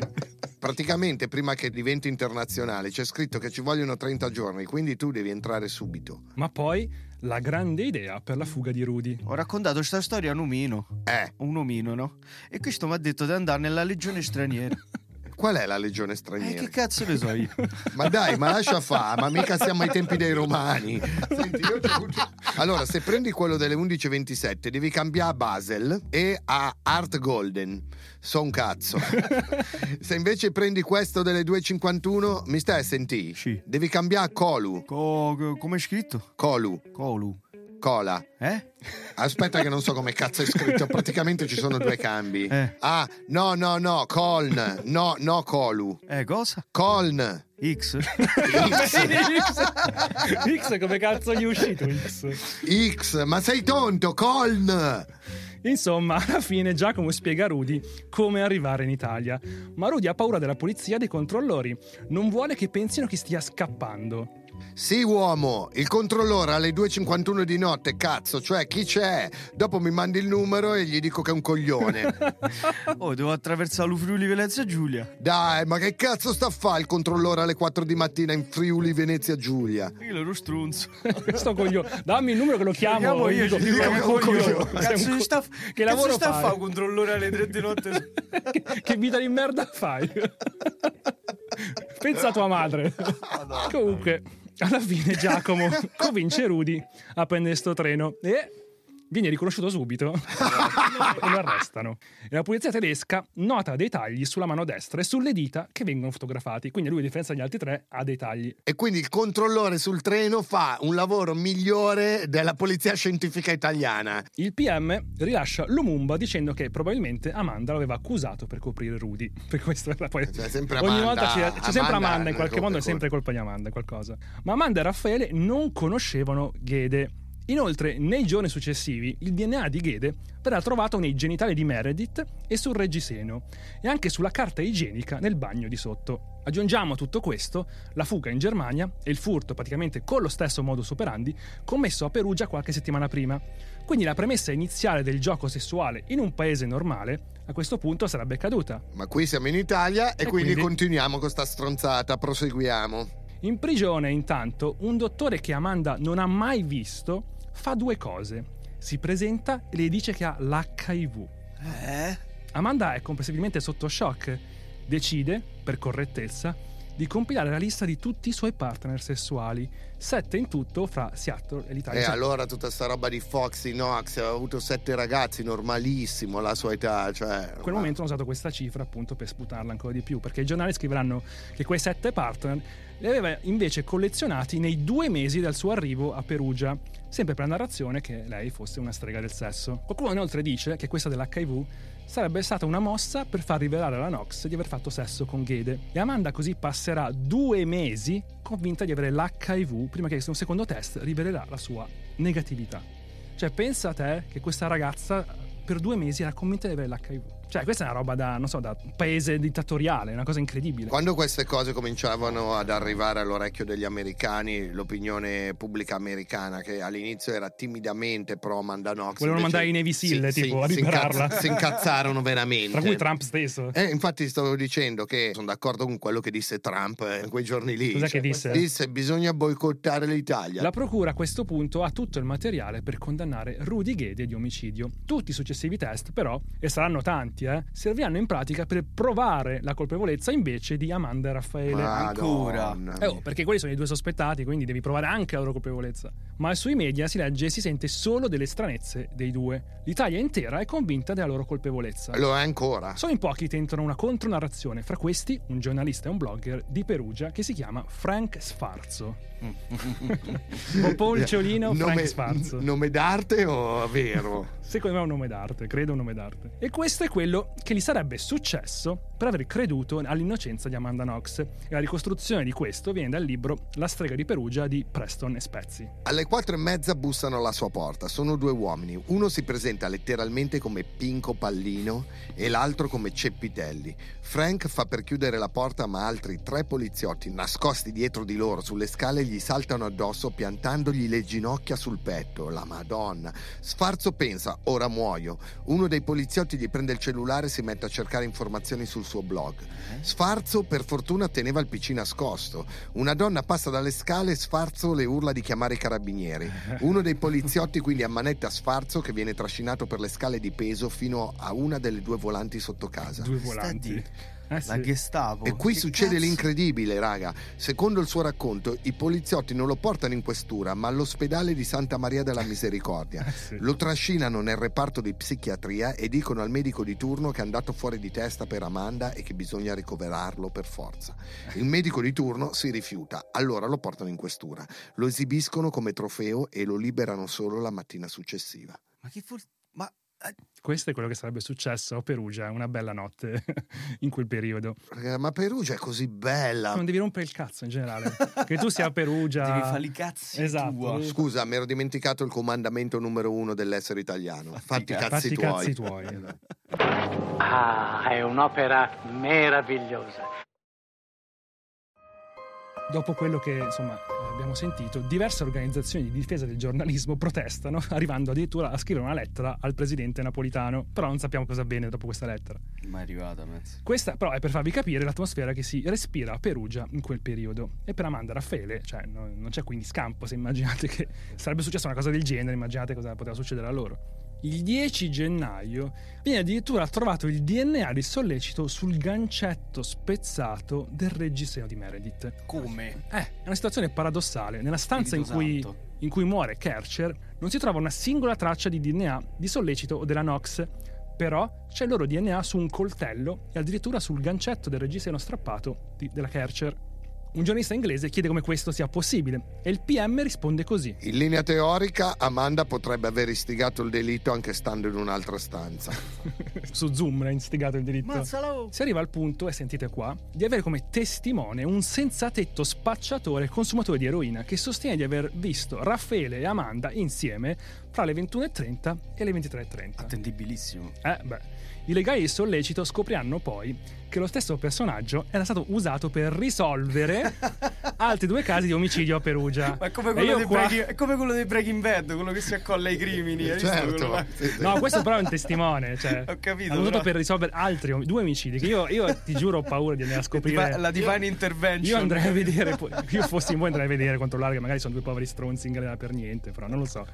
Praticamente prima che diventi internazionale c'è scritto che ci vogliono 30 giorni, quindi tu devi entrare subito. Ma poi la grande idea per la fuga di Rudy. Ho raccontato sta storia a un omino. Eh, Un omino, no? E questo mi ha detto di andare nella legione straniera. qual è la legione Eh, straniera? che cazzo ne so io? Ma dai, ma lascia fa, ma mica siamo ai tempi dei romani. Senti, io c'ho avuto- Allora, se prendi quello delle 11.27, devi cambiare a Basel e a Art Golden. So un cazzo. Se invece prendi questo delle 2.51, mi stai a sentire? Sì. Devi cambiare a Colu. Co- co- come è scritto? Colu. Colu. Cola. Eh? Aspetta che non so come cazzo è scritto, praticamente ci sono due cambi. Eh. Ah, no, no, no, Coln. No, no, Colu. Eh, cosa? Coln. X? X. X come cazzo gli è uscito X? X, ma sei tonto, Coln. Insomma, alla fine Giacomo spiega a Rudy come arrivare in Italia. Ma Rudy ha paura della polizia e dei controllori. Non vuole che pensino che stia scappando. Sì, uomo, il controllore alle 2.51 di notte, cazzo, cioè chi c'è? Dopo mi mandi il numero e gli dico che è un coglione. Oh, devo attraversare lo Friuli Venezia Giulia. Dai, ma che cazzo sta a fare il controllore alle 4 di mattina in Friuli, Venezia Giulia? Io ero stronzo. Questo coglione. Dammi il numero che lo chiamo. Chiamo io, dico- dico un coglione. Cazzo un co- sta- Che cazzo lavoro sta a fare controllore alle 3 di notte? che, che vita di merda fai? Pensa a tua madre. Comunque, alla fine Giacomo convince Rudy a prendere sto treno e viene riconosciuto subito e lo arrestano. E la polizia tedesca nota dei tagli sulla mano destra e sulle dita che vengono fotografati. Quindi lui, a differenza degli altri tre, ha dei tagli. E quindi il controllore sul treno fa un lavoro migliore della polizia scientifica italiana. Il PM rilascia Lumumba dicendo che probabilmente Amanda lo aveva accusato per coprire Rudy. Per questo era poi. Cioè, sempre Ogni Amanda- volta c'è, c'è sempre Amanda Amanda in qualche modo, è sempre colpa di Amanda qualcosa. Ma Amanda e Raffaele non conoscevano Ghede. Inoltre, nei giorni successivi, il DNA di Ghede verrà trovato nei genitali di Meredith e sul reggiseno, e anche sulla carta igienica nel bagno di sotto. Aggiungiamo a tutto questo la fuga in Germania e il furto praticamente con lo stesso modus operandi commesso a Perugia qualche settimana prima. Quindi la premessa iniziale del gioco sessuale in un paese normale a questo punto sarebbe caduta. Ma qui siamo in Italia e, E quindi, quindi? continuiamo con sta stronzata, proseguiamo. In prigione, intanto, un dottore che Amanda non ha mai visto fa due cose. Si presenta e le dice che ha l'HIV. Eh? Amanda è comprensibilmente sotto shock. Decide, per correttezza, di compilare la lista di tutti i suoi partner sessuali, sette in tutto fra Seattle e l'Italia. E allora tutta sta roba di Foxy Knox, ha avuto sette ragazzi, normalissimo alla sua età, cioè... In quel momento hanno usato questa cifra appunto per sputarla ancora di più, perché i giornali scriveranno che quei sette partner li aveva invece collezionati nei due mesi dal suo arrivo a Perugia, sempre per la narrazione che lei fosse una strega del sesso. Qualcuno inoltre dice che questa dell'HIV sarebbe stata una mossa per far rivelare alla Nox di aver fatto sesso con Gede. E Amanda così passerà due mesi convinta di avere l'HIV prima che un secondo test rivelerà la sua negatività. Cioè, pensa a te che questa ragazza per due mesi era convinta di avere l'HIV. Cioè, questa è una roba da, non so, da paese dittatoriale, una cosa incredibile. Quando queste cose cominciavano ad arrivare all'orecchio degli americani, l'opinione pubblica americana, che all'inizio era timidamente pro Amanda Knox, volevano mandare i Navy Seal, sì, tipo, sì, a liberarla. Si, incazzarono veramente. Tra cui Trump stesso. Eh, infatti stavo dicendo che sono d'accordo con quello che disse Trump eh, in quei giorni lì. Cos'è cioè, che disse? Disse bisogna boicottare l'Italia. La procura a questo punto ha tutto il materiale per condannare Rudy Gede di omicidio. Tutti i successivi test, però, e saranno tanti, eh, serviranno in pratica per provare la colpevolezza invece di Amanda e Raffaele. Ancora. Eh, oh, perché quelli sono i due sospettati, quindi devi provare anche la loro colpevolezza. Ma sui media si legge e si sente solo delle stranezze dei due. L'Italia intera è convinta della loro colpevolezza. Lo è ancora. Solo in pochi tentano una contronarrazione, fra questi un giornalista e un blogger di Perugia che si chiama Frank Sfarzo. Popolciolino Frank nome, Sfarzo. Nome d'arte o vero? Secondo me è un nome d'arte, credo un nome d'arte. E questo è quello che gli sarebbe successo per aver creduto all'innocenza di Amanda Knox. E la ricostruzione di questo viene dal libro La strega di Perugia di Preston e Spezzi. Alle quattro e mezza bussano alla sua porta. Sono due uomini. Uno si presenta letteralmente come Pinco Pallino e l'altro come Ceppitelli. Frank fa per chiudere la porta, ma altri tre poliziotti nascosti dietro di loro sulle scale gli saltano addosso piantandogli le ginocchia sul petto. La Madonna. Sfarzo pensa, ora muoio. Uno dei poliziotti gli prende il cellulare e si mette a cercare informazioni sul suo blog. Sfarzo per fortuna teneva il PC nascosto. Una donna passa dalle scale e Sfarzo le urla di chiamare i carabinieri. Uno dei poliziotti quindi ammanetta Sfarzo che viene trascinato per le scale di peso fino a una delle due volanti sotto casa. Due volanti. Eh sì. La Gestapo. E qui che succede cazzo? l'incredibile, raga. Secondo il suo racconto, i poliziotti non lo portano in questura, ma all'ospedale di Santa Maria della Misericordia. Eh sì. Lo trascinano nel reparto di psichiatria e dicono al medico di turno che è andato fuori di testa per Amanda e che bisogna ricoverarlo per forza. Il medico di turno si rifiuta, allora lo portano in questura. Lo esibiscono come trofeo e lo liberano solo la mattina successiva. Ma che for... Questo è quello che sarebbe successo a Perugia, una bella notte in quel periodo. Ma Perugia è così bella. Non devi rompere il cazzo in generale. che tu sia a Perugia. Devi fare i cazzi Esatto. tua. Scusa, mi ero dimenticato il comandamento numero uno dell'essere italiano. Fatti i cazzi. cazzi Fatti i tuoi. cazzi tuoi. esatto. Ah, è un'opera meravigliosa. Dopo quello che insomma abbiamo sentito, diverse organizzazioni di difesa del giornalismo protestano, arrivando addirittura a scrivere una lettera al presidente napolitano. Però non sappiamo cosa avvenne dopo questa lettera. Ma è arrivata, mezzo. Questa però è per farvi capire l'atmosfera che si respira a Perugia in quel periodo. E per Amanda Raffaele, cioè, no- non c'è quindi scampo se immaginate che sarebbe successa una cosa del genere, immaginate cosa poteva succedere a loro. Il 10 gennaio viene addirittura trovato il DNA di sollecito sul gancetto spezzato del reggiseno di Meredith. Come? Eh, è una situazione paradossale. Nella stanza in cui, in cui muore Kercher non si trova una singola traccia di DNA di sollecito o della Nox, però c'è il loro DNA su un coltello e addirittura sul gancetto del reggiseno strappato di- della Kercher. Un giornalista inglese chiede come questo sia possibile e il PM risponde così. In linea teorica, Amanda potrebbe aver istigato il delitto anche stando in un'altra stanza. su Zoom ha instigato il diritto. Mazzalo! Si arriva al punto, e sentite qua, di avere come testimone un senzatetto spacciatore e consumatore di eroina che sostiene di aver visto Raffaele e Amanda insieme fra le 21.30 e le 23.30. Attendibilissimo. Eh, beh. I legali di sollecito scopriranno poi che lo stesso personaggio era stato usato per risolvere altri due casi di omicidio a Perugia. Ma è come quello, dei qua- Breaking, è come quello dei Breaking Bad, quello che si accolla ai crimini. hai visto quello certo. Sì, sì. No, questo però è un testimone. Cioè, Ho capito, Hanno usato però. per risolvere altri om- due omicidi. Che io, io ti giuro ho paura di andare a scoprire. Divi- La divine intervention. Io andrei a vedere, io fossi in voi andrei a vedere, controllare che magari sono due poveri stronzi in galera per niente, però non lo so.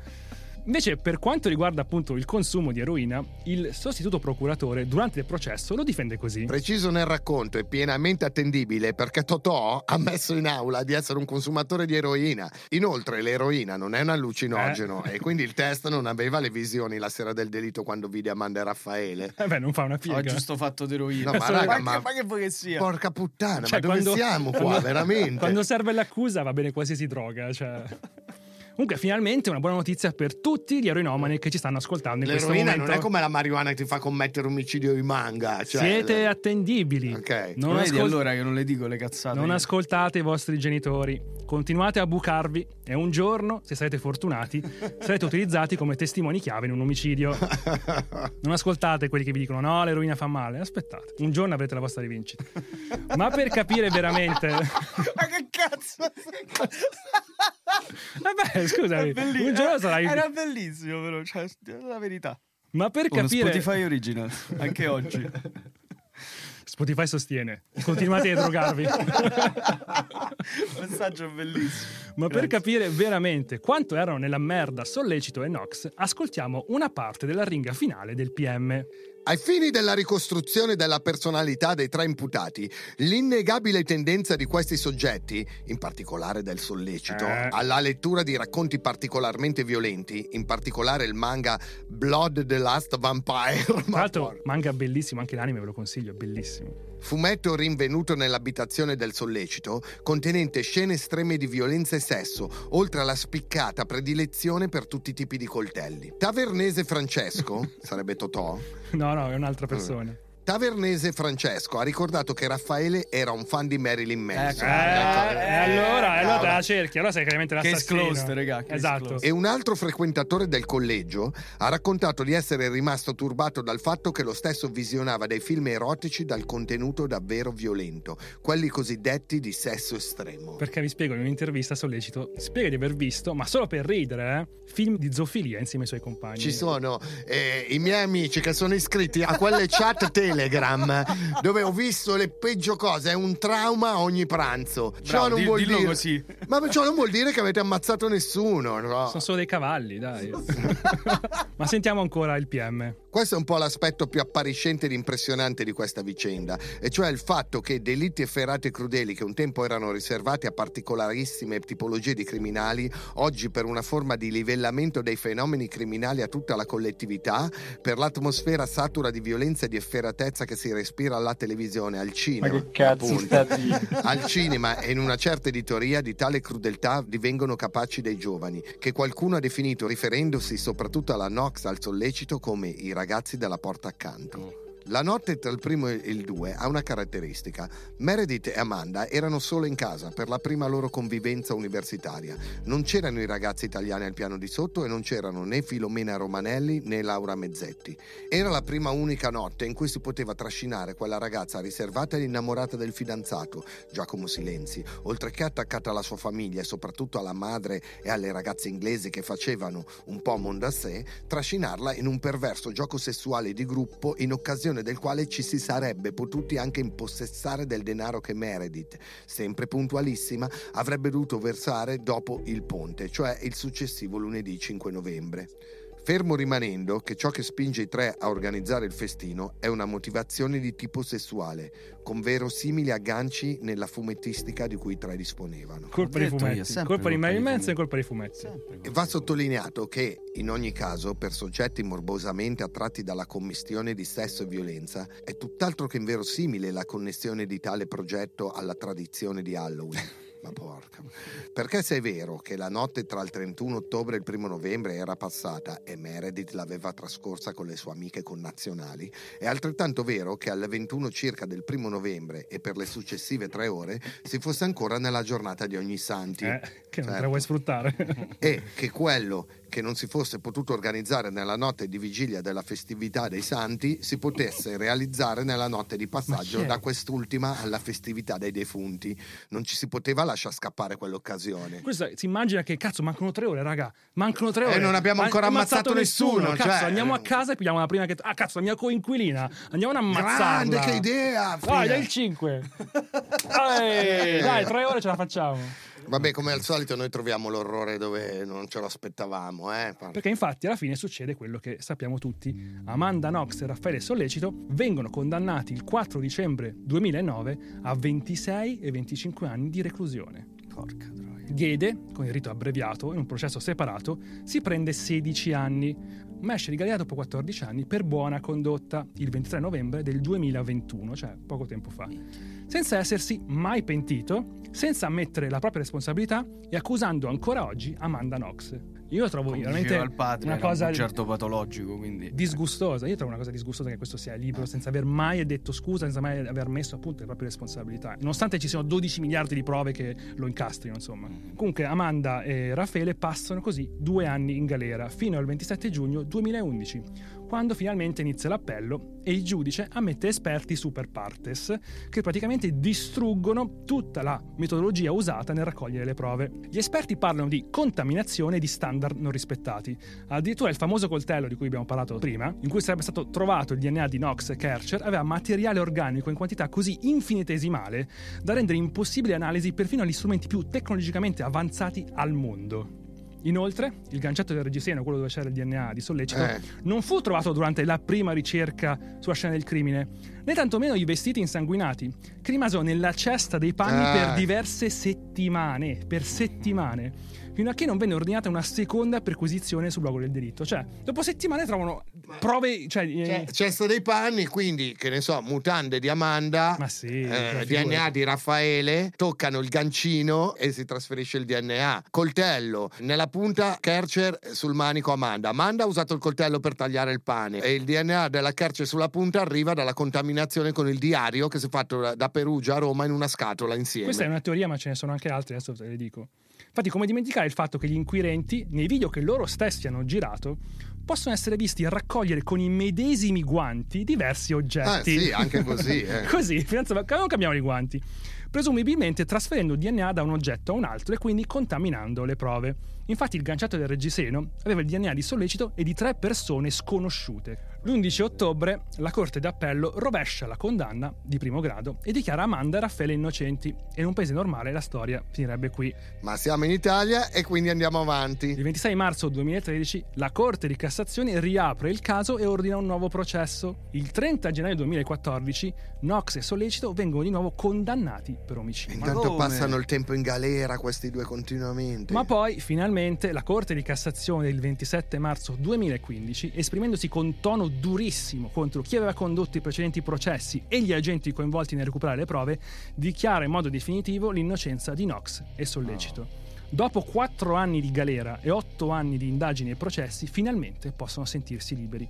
Invece, per quanto riguarda appunto il consumo di eroina, il sostituto procuratore durante il processo lo difende così. Preciso nel racconto e pienamente attendibile perché Totò ha messo in aula di essere un consumatore di eroina. Inoltre, l'eroina non è un allucinogeno Eh. e quindi il test non aveva le visioni la sera del delitto quando vide Amanda e Raffaele. Eh beh, non fa una piega. Ho giusto fatto d'eroina. No, ma raga, che- ma- che vuoi che sia? Porca puttana, Cioè, ma dove quando- siamo qua, quando- veramente? Quando serve l'accusa va bene qualsiasi droga. Cioè. Comunque, finalmente una buona notizia per tutti gli eroinomani che ci stanno ascoltando in questo L'eroina momento. non è come la marijuana che ti fa commettere omicidio in manga. Cioè, Siete attendibili. Ok. Non, Non vedi ascol- allora che non le dico le cazzate. non io. ascoltate i vostri genitori. Continuate a bucarvi e un giorno, se sarete fortunati, sarete utilizzati come testimoni chiave in un omicidio. Non ascoltate quelli che vi dicono no, l'eroina fa male. Aspettate, un giorno avrete la vostra rivincita. Ma per capire veramente... Ma che cazzo? Vabbè, scusami, un giorno era- sarai... Era bellissimo, però, cioè, la verità. Ma per Uno capire... Spotify original, anche oggi. Spotify sostiene. Continuate a drogarvi. Messaggio bellissimo. Ma per Grazie. capire veramente quanto erano nella merda Sollecito e Nox, ascoltiamo una parte della ringa finale del PM. Ai fini della ricostruzione della personalità dei tre imputati, l'innegabile tendenza di questi soggetti, in particolare del sollecito, Eh. alla lettura di racconti particolarmente violenti, in particolare il manga Blood the Last Vampire, Tra l'altro, manga bellissimo, anche l'anime ve lo consiglio, è bellissimo. Fumetto rinvenuto nell'abitazione del sollecito, contenente scene estreme di violenza e sesso, oltre alla spiccata predilezione per tutti i tipi di coltelli. Tavernese Francesco, sarebbe Totò, No, no, è un'altra persona. Tavernese Francesco ha ricordato che Raffaele era un fan di Marilyn Manson. Eh, Ecco. e allora, e allora te la cerchi, allora sei chiaramente Case l'assassino. closed, case Esatto. closed. E un altro frequentatore del collegio ha raccontato di essere rimasto turbato dal fatto che lo stesso visionava dei film erotici dal contenuto davvero violento, quelli cosiddetti di sesso estremo. Perché vi spiego in un'intervista sollecito, spiega di aver visto, ma solo per ridere, eh, film di zoofilia insieme ai suoi compagni. Ci sono eh, i miei amici che sono iscritti a quelle chat Telegram dove ho visto le peggio cose, è un trauma ogni pranzo. Ciò Bravo, non di- vuol dillo dire così. Ma ciò non vuol dire che avete ammazzato nessuno, no? Sono solo dei cavalli, dai. ma sentiamo ancora il PM. Questo è un po' l'aspetto più appariscente ed impressionante di questa vicenda, e cioè il fatto che delitti efferati e crudeli che un tempo erano riservati a particolarissime tipologie di criminali, oggi per una forma di livellamento dei fenomeni criminali a tutta la collettività, per l'atmosfera satura di violenza e di efferatezza che si respira alla televisione, al cinema, Ma che cazzo sta al cinema e in una certa editoria di tale crudeltà divengono capaci dei giovani, che qualcuno ha definito, riferendosi soprattutto alla Nox, al sollecito, come i ragazzi della porta accanto. La notte tra il primo e il 2 ha una caratteristica. Meredith e Amanda erano solo in casa per la prima loro convivenza universitaria. Non c'erano i ragazzi italiani al piano di sotto e non c'erano né Filomena Romanelli né Laura Mezzetti. Era la prima unica notte in cui si poteva trascinare quella ragazza riservata ed innamorata del fidanzato, Giacomo Silenzi, oltre che attaccata alla sua famiglia e soprattutto alla madre e alle ragazze inglesi che facevano un po' sé, trascinarla in un perverso gioco sessuale di gruppo in occasione del quale ci si sarebbe potuti anche impossessare del denaro che Meredith, sempre puntualissima, avrebbe dovuto versare dopo il ponte, cioè il successivo lunedì 5 novembre. Fermo rimanendo che ciò che spinge i tre a organizzare il festino è una motivazione di tipo sessuale, con verosimili agganci nella fumettistica di cui i tre disponevano. Colpa io, fumetti. Colpa di Marilyn Manson e colpa dei fumetti. E va sottolineato che, in ogni caso, per soggetti morbosamente attratti dalla commistione di sesso e violenza, è tutt'altro che inverosimile la connessione di tale progetto alla tradizione di Halloween. Ma porca. Perché se è vero che la notte tra il 31 ottobre e il 1 novembre era passata e Meredith l'aveva trascorsa con le sue amiche connazionali, è altrettanto vero che alle 21 circa del 1 novembre e per le successive tre ore si fosse ancora nella giornata di ogni santi. Eh, che non te Certo. la vuoi sfruttare. e che quello che non si fosse potuto organizzare nella notte di vigilia della festività dei santi si potesse realizzare nella notte di passaggio è? da quest'ultima alla festività dei defunti. Non ci si poteva lasciare scappare quell'occasione. Questo si immagina che cazzo mancano tre ore, raga. Mancano tre Eh, ore. non abbiamo ancora ammazzato nessuno, Cazzo, cioè- andiamo a casa e pigliamo la prima che. Ah, cazzo, la mia coinquilina. Andiamo ad ammazzarla. Grande, che idea! Vai, figa. dai il 5. dai, dai, tre ore ce la facciamo. Vabbè, come al solito noi troviamo l'orrore dove non ce lo aspettavamo, eh? Perché infatti alla fine succede quello che sappiamo tutti. Amanda Knox e Raffaele Sollecito vengono condannati il 4 dicembre 2009 a 26 e 25 anni di reclusione. Porca troia. Gede, con il rito abbreviato, in un processo separato, si prende 16 anni, ma esce galera dopo 14 anni per buona condotta, il 23 novembre del 2021, cioè poco tempo fa, senza essersi mai pentito, senza ammettere la propria responsabilità e accusando ancora oggi Amanda Knox. Io trovo Come veramente il padre, una cosa un certo patologico, quindi... disgustosa. Io trovo una cosa disgustosa che questo sia libero, senza aver mai detto scusa, senza mai aver messo appunto le proprie responsabilità. Nonostante ci siano 12 miliardi di prove che lo incastrino, insomma. Comunque Amanda e Raffaele passano così due anni in galera, fino al 27 giugno 2011, quando finalmente inizia l'appello e il giudice ammette esperti super partes, che praticamente distruggono tutta la metodologia usata nel raccogliere le prove. Gli esperti parlano di contaminazione e di standard non rispettati. Addirittura il famoso coltello di cui abbiamo parlato prima, in cui sarebbe stato trovato il DNA di Knox e Kercher, aveva materiale organico in quantità così infinitesimale da rendere impossibile analisi perfino agli strumenti più tecnologicamente avanzati al mondo. Inoltre, il gancetto del reggiseno, quello dove c'era il DNA di Sollecito, Eh. non fu trovato durante la prima ricerca sulla scena del crimine, né tantomeno i vestiti insanguinati, che rimasero nella cesta dei panni Ah. per diverse settimane, per settimane, fino a che non venne ordinata una seconda perquisizione sul luogo del delitto. Cioè, dopo settimane trovano prove, cioè, eh, Cesto dei panni, quindi, che ne so, mutande di Amanda, Ma sì, eh, figurati. DNA di Raffaele, toccano il gancino e si trasferisce il DNA. Coltello, nella punta Kercher sul manico Amanda. Amanda ha usato il coltello per tagliare il pane e il DNA della Kercher sulla punta arriva dalla contaminazione con il diario che si è fatto da- Perugia a Roma in una scatola insieme. Questa è una teoria, ma ce ne sono anche altre, adesso te le dico. Infatti, come dimenticare il fatto che gli inquirenti, nei video che loro stessi hanno girato, possono essere visti raccogliere con i medesimi guanti diversi oggetti. Ah, sì, anche così, eh. così, non cambiamo i guanti. Presumibilmente trasferendo DNA da un oggetto a un altro e quindi contaminando le prove. Infatti il ganciato del reggiseno aveva il DNA di Sollecito e di tre persone sconosciute. L'11 ottobre la Corte d'Appello rovescia la condanna di primo grado e dichiara Amanda e Raffaele innocenti. E in un paese normale la storia finirebbe qui. Ma siamo in Italia e quindi andiamo avanti. Il 26 marzo 2013 la Corte di Cassazione riapre il caso e ordina un nuovo processo. Il 30 gennaio 2014 Knox e Sollecito vengono di nuovo condannati per omicidio. Intanto passano il tempo in galera questi due continuamente. Ma poi, finalmente, la Corte di Cassazione il 27 marzo 2015, esprimendosi con tono durissimo contro chi aveva condotto i precedenti processi e gli agenti coinvolti nel recuperare le prove, dichiara in modo definitivo l'innocenza di Knox e Sollecito. Dopo quattro anni di galera e otto anni di indagini e processi, finalmente possono sentirsi liberi.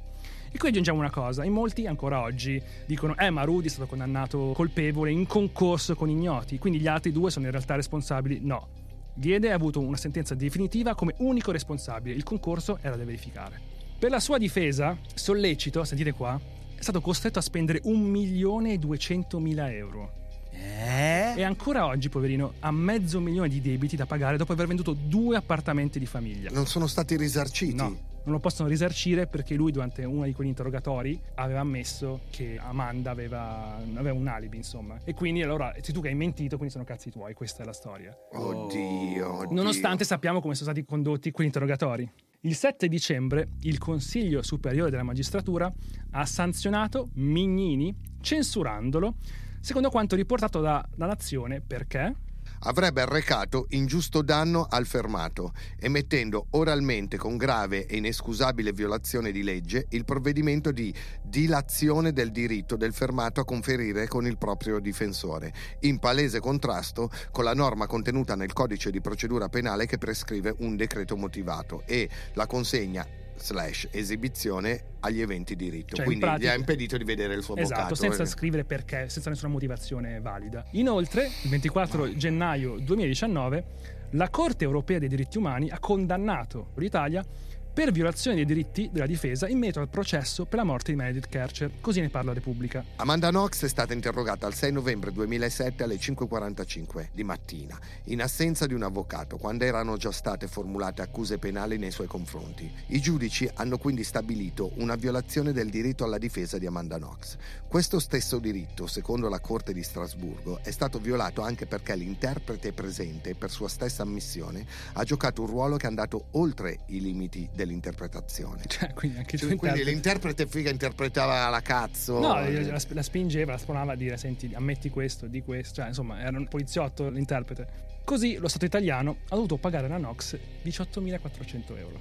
E qui aggiungiamo una cosa, in molti ancora oggi dicono eh ma Rudy è stato condannato colpevole in concorso con ignoti, quindi gli altri due sono in realtà responsabili. No, Diede ha avuto una sentenza definitiva come unico responsabile, il concorso era da verificare. Per la sua difesa, Sollecito, sentite qua, è stato costretto a spendere 1 milione e 200 mila euro. Eh? E ancora oggi, poverino, ha mezzo milione di debiti da pagare dopo aver venduto due appartamenti di famiglia. Non sono stati risarciti. No, non lo possono risarcire perché lui durante uno di quegli interrogatori aveva ammesso che Amanda aveva, aveva un alibi, insomma. E quindi allora, sei tu che hai mentito, quindi sono cazzi tuoi, questa è la storia. Oddio, oddio. Nonostante sappiamo come sono stati condotti quegli interrogatori. Il 7 dicembre il Consiglio Superiore della Magistratura ha sanzionato Mignini censurandolo, secondo quanto riportato da La Nazione, perché? Avrebbe arrecato ingiusto danno al fermato, emettendo oralmente con grave e inescusabile violazione di legge il provvedimento di dilazione del diritto del fermato a conferire con il proprio difensore, in palese contrasto con la norma contenuta nel codice di procedura penale che prescrive un decreto motivato. E la consegna slash esibizione agli eventi di rito. Cioè, in Quindi pratica- gli ha impedito di vedere il suo Esatto, avvocato. senza eh. scrivere perché, senza nessuna motivazione valida. Inoltre, il 24 gennaio 2019, la Corte europea dei diritti umani ha condannato l'Italia per violazione dei diritti della difesa in merito al processo per la morte di Meredith Kercher. Così ne parla Repubblica. Amanda Knox è stata interrogata il 6 novembre 2007 alle 5.45 di mattina, in assenza di un avvocato, quando erano già state formulate accuse penali nei suoi confronti. I giudici hanno quindi stabilito una violazione del diritto alla difesa di Amanda Knox. Questo stesso diritto, secondo la Corte di Strasburgo, è stato violato anche perché l'interprete presente, per sua stessa ammissione, ha giocato un ruolo che è andato oltre i limiti dell'interpretazione. Cioè, quindi anche Cioè, quindi l'interprete figa interpretava la cazzo. No, la, la spingeva, la spronava a dire: Senti, ammetti questo, di questo. Cioè, insomma, era un poliziotto l'interprete. Così lo Stato italiano ha dovuto pagare alla Nox 18.400 euro.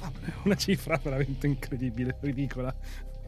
Una cifra veramente incredibile, ridicola.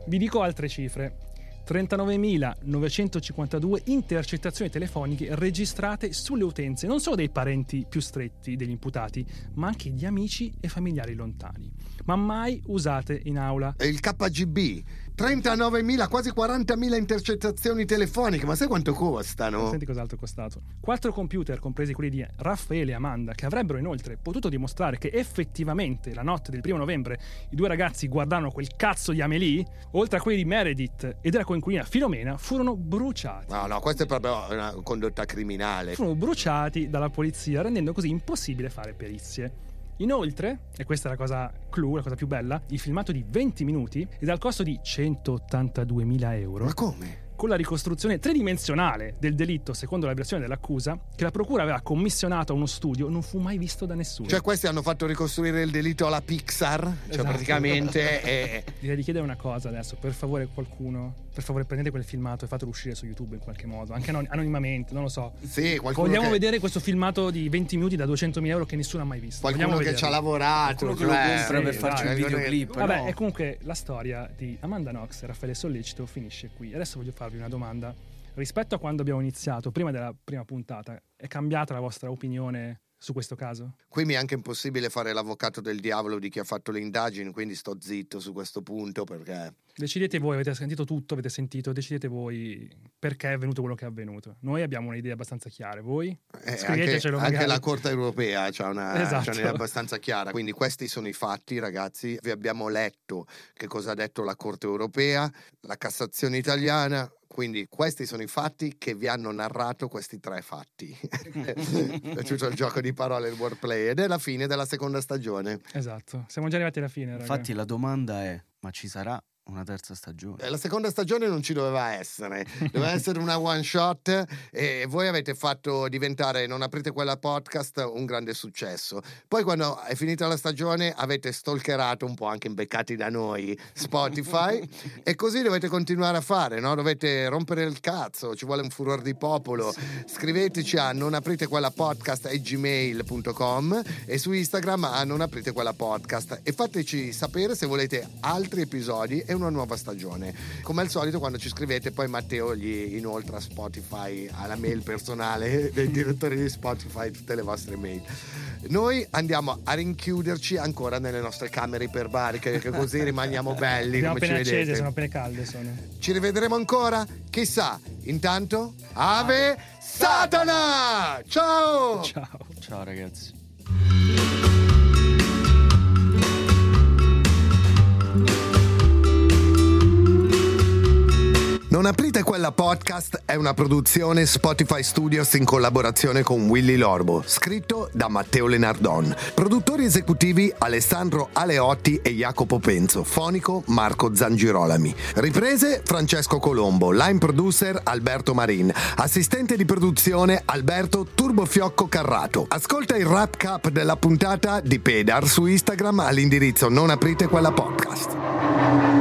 Vi dico altre cifre. 39.952 intercettazioni telefoniche registrate sulle utenze non solo dei parenti più stretti degli imputati, ma anche di amici e familiari lontani, ma mai usate in aula. Il KGB, 39.000, quasi 40.000 intercettazioni telefoniche, ma sai quanto costano? Senti cos'altro è costato. Quattro computer, compresi quelli di Raffaele e Amanda, che avrebbero inoltre potuto dimostrare che effettivamente la notte del primo novembre i due ragazzi guardarono quel cazzo di Amelie, oltre a quelli di Meredith e della coinquilina Filomena, furono bruciati. No, no, questa è proprio una condotta criminale. Furono bruciati dalla polizia, rendendo così impossibile fare perizie. Inoltre, e questa è la cosa clou, la cosa più bella, il filmato di 20 minuti è dal costo di 182.000 euro. Ma come? Con la ricostruzione tridimensionale del delitto secondo la versione dell'accusa, che la procura aveva commissionato a uno studio, non fu mai visto da nessuno. Cioè, questi hanno fatto ricostruire il delitto alla Pixar? Cioè, Esatto. praticamente. È... Direi di chiedere una cosa adesso, per favore, qualcuno, per favore, prendete quel filmato e fatelo uscire su YouTube in qualche modo, anche anon- anonimamente, non lo so. Sì, qualcuno Vogliamo che- vedere questo filmato di 20 minuti da 200.000 euro che nessuno ha mai visto. Qualcuno Vogliamo che ci ha lavorato. Qualcuno che lo cioè, compra per sì, farci dai, un videoclip. Vabbè, no? e comunque la storia di Amanda Knox e Raffaele Sollecito finisce qui. Adesso voglio farvi una domanda. Rispetto a quando abbiamo iniziato, prima della prima puntata, è cambiata la vostra opinione su questo caso? Qui mi è anche impossibile fare l'avvocato del diavolo di chi ha fatto le indagini, quindi sto zitto su questo punto perché. Decidete voi, avete sentito tutto, avete sentito, decidete voi perché è avvenuto quello che è avvenuto. Noi abbiamo un'idea abbastanza chiara, voi? Eh, anche, Scrivetecelo anche magari. la Corte europea c'ha una, Esatto. un'idea abbastanza chiara. Quindi questi sono i fatti, ragazzi. Vi abbiamo letto che cosa ha detto la Corte europea, la Cassazione italiana. Quindi questi sono i fatti che vi hanno narrato questi tre fatti. È piaciuto il gioco di parole, il wordplay. Ed è la fine della seconda stagione. Esatto, siamo già arrivati alla fine, raga. Infatti la domanda è, ma ci sarà una terza stagione? Eh, La seconda stagione non ci doveva essere, doveva essere una one shot e voi avete fatto diventare Non aprite quella podcast un grande successo. Poi quando è finita la stagione avete stalkerato un po' anche imbeccati da noi Spotify e così dovete continuare a fare, no? dovete rompere il cazzo, ci vuole un furor di popolo. Scriveteci a non aprite quella podcast gmail.com e su Instagram a non aprite quella podcast e fateci sapere se volete altri episodi e una nuova stagione. Come al solito quando ci scrivete poi Matteo gli inoltra a Spotify alla mail personale dei direttori di Spotify tutte le vostre mail. Noi andiamo a rinchiuderci ancora nelle nostre camere iperbariche che così rimaniamo belli ci appena accese, vedete. sono appena calde sono. Ci rivedremo ancora? Chissà. Intanto, Ave Satana! Ciao! Ciao. Ciao ragazzi. Non aprite quella podcast è una produzione Spotify Studios in collaborazione con Willy Lorbo, scritto da Matteo Lenardon. Produttori esecutivi Alessandro Aleotti e Jacopo Penzo, fonico Marco Zangirolami. Riprese Francesco Colombo, line producer Alberto Marin, assistente di produzione Alberto Turbofiocco Carrato. Ascolta il wrap up della puntata di Pedar su Instagram all'indirizzo non aprite quella podcast.